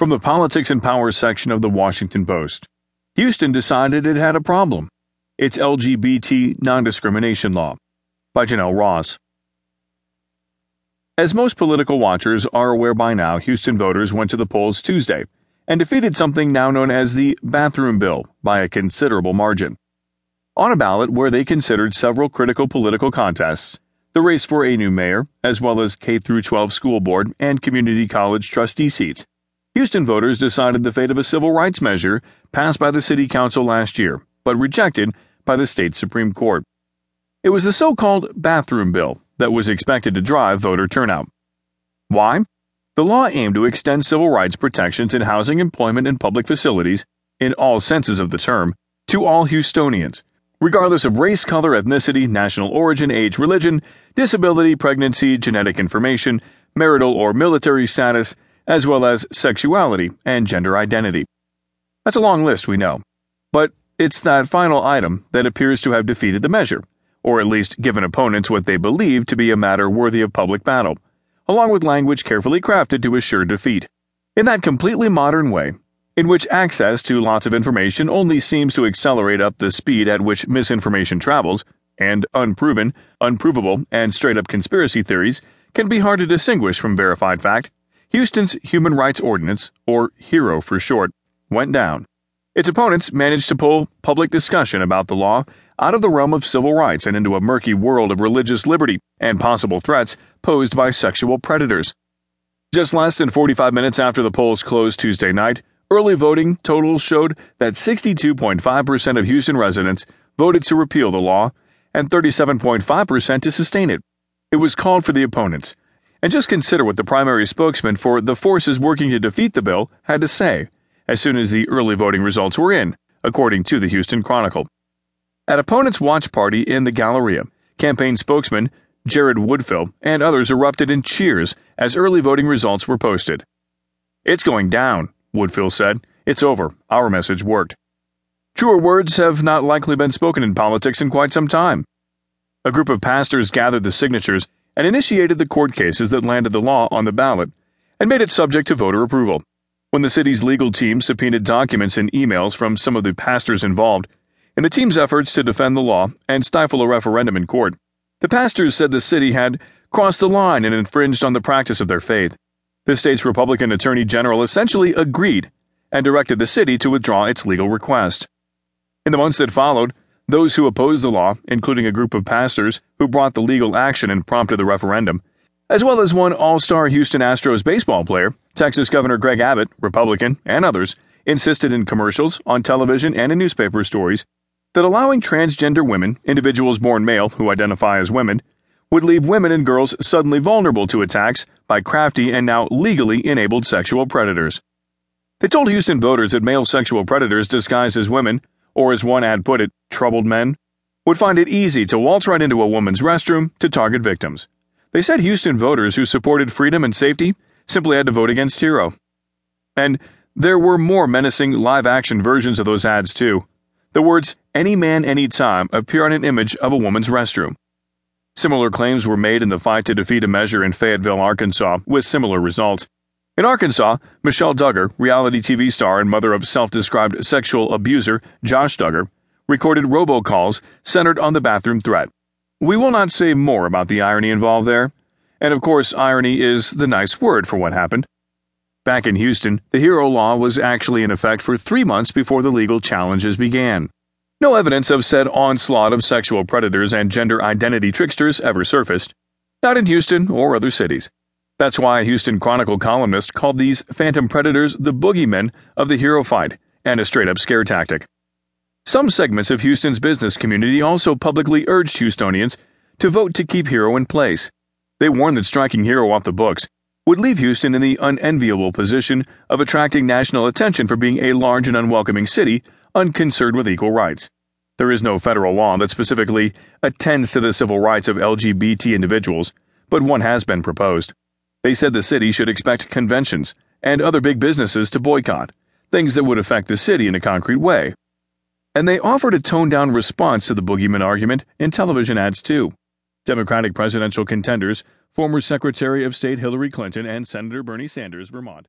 From the Politics and Power section of the Washington Post Houston decided it had a problem. Its LGBT non discrimination law. By Janelle Ross. As most political watchers are aware by now, Houston voters went to the polls Tuesday and defeated something now known as the bathroom bill by a considerable margin. On a ballot where they considered several critical political contests, the race for a new mayor, as well as K 12 school board and community college trustee seats, Houston voters decided the fate of a civil rights measure passed by the City Council last year, but rejected by the state Supreme Court. It was the so called bathroom bill that was expected to drive voter turnout. Why? The law aimed to extend civil rights protections in housing, employment, and public facilities, in all senses of the term, to all Houstonians, regardless of race, color, ethnicity, national origin, age, religion, disability, pregnancy, genetic information, marital or military status, as well as sexuality and gender identity. That's a long list, we know. But it's that final item that appears to have defeated the measure, or at least given opponents what they believe to be a matter worthy of public battle, along with language carefully crafted to assure defeat. In that completely modern way, in which access to lots of information only seems to accelerate up the speed at which misinformation travels, and unproven, unprovable, and straight up conspiracy theories can be hard to distinguish from verified fact, Houston's Human Rights Ordinance, or HERO for short, went down. Its opponents managed to pull public discussion about the law out of the realm of civil rights and into a murky world of religious liberty and possible threats posed by sexual predators. Just less than 45 minutes after the polls closed Tuesday night, early voting totals showed that 62.5% of Houston residents voted to repeal the law and 37.5% to sustain it. It was called for the opponents, and just consider what the primary spokesman for the forces working to defeat the bill had to say as soon as the early voting results were in, according to the Houston Chronicle. At opponents' watch party in the Galleria, campaign spokesman Jared Woodfill and others erupted in cheers as early voting results were posted. It's going down, Woodfill said. It's over. Our message worked. Truer words have not likely been spoken in politics in quite some time. A group of pastors gathered the signatures and initiated the court cases that landed the law on the ballot and made it subject to voter approval. When the city's legal team subpoenaed documents and emails from some of the pastors involved in the team's efforts to defend the law and stifle a referendum in court, the pastors said the city had crossed the line and infringed on the practice of their faith. The state's Republican Attorney General essentially agreed and directed the city to withdraw its legal request. In the months that followed, those who opposed the law, including a group of pastors who brought the legal action and prompted the referendum, as well as one all star Houston Astros baseball player, Texas Governor Greg Abbott, Republican, and others, insisted in commercials, on television, and in newspaper stories that allowing transgender women, individuals born male who identify as women, would leave women and girls suddenly vulnerable to attacks by crafty and now legally enabled sexual predators. They told Houston voters that male sexual predators disguised as women or as one ad put it, troubled men, would find it easy to waltz right into a woman's restroom to target victims. They said Houston voters who supported freedom and safety simply had to vote against Hero. And there were more menacing live action versions of those ads, too. The words, any man, anytime, appear on an image of a woman's restroom. Similar claims were made in the fight to defeat a measure in Fayetteville, Arkansas, with similar results. In Arkansas, Michelle Duggar, reality TV star and mother of self described sexual abuser Josh Duggar, recorded robocalls centered on the bathroom threat. We will not say more about the irony involved there. And of course, irony is the nice word for what happened. Back in Houston, the HERO law was actually in effect for three months before the legal challenges began. No evidence of said onslaught of sexual predators and gender identity tricksters ever surfaced. Not in Houston or other cities. That's why a Houston Chronicle columnist called these phantom predators the boogeymen of the hero fight and a straight up scare tactic. Some segments of Houston's business community also publicly urged Houstonians to vote to keep Hero in place. They warned that striking Hero off the books would leave Houston in the unenviable position of attracting national attention for being a large and unwelcoming city unconcerned with equal rights. There is no federal law that specifically attends to the civil rights of LGBT individuals, but one has been proposed. They said the city should expect conventions and other big businesses to boycott, things that would affect the city in a concrete way. And they offered a toned down response to the boogeyman argument in television ads, too. Democratic presidential contenders, former Secretary of State Hillary Clinton and Senator Bernie Sanders, Vermont.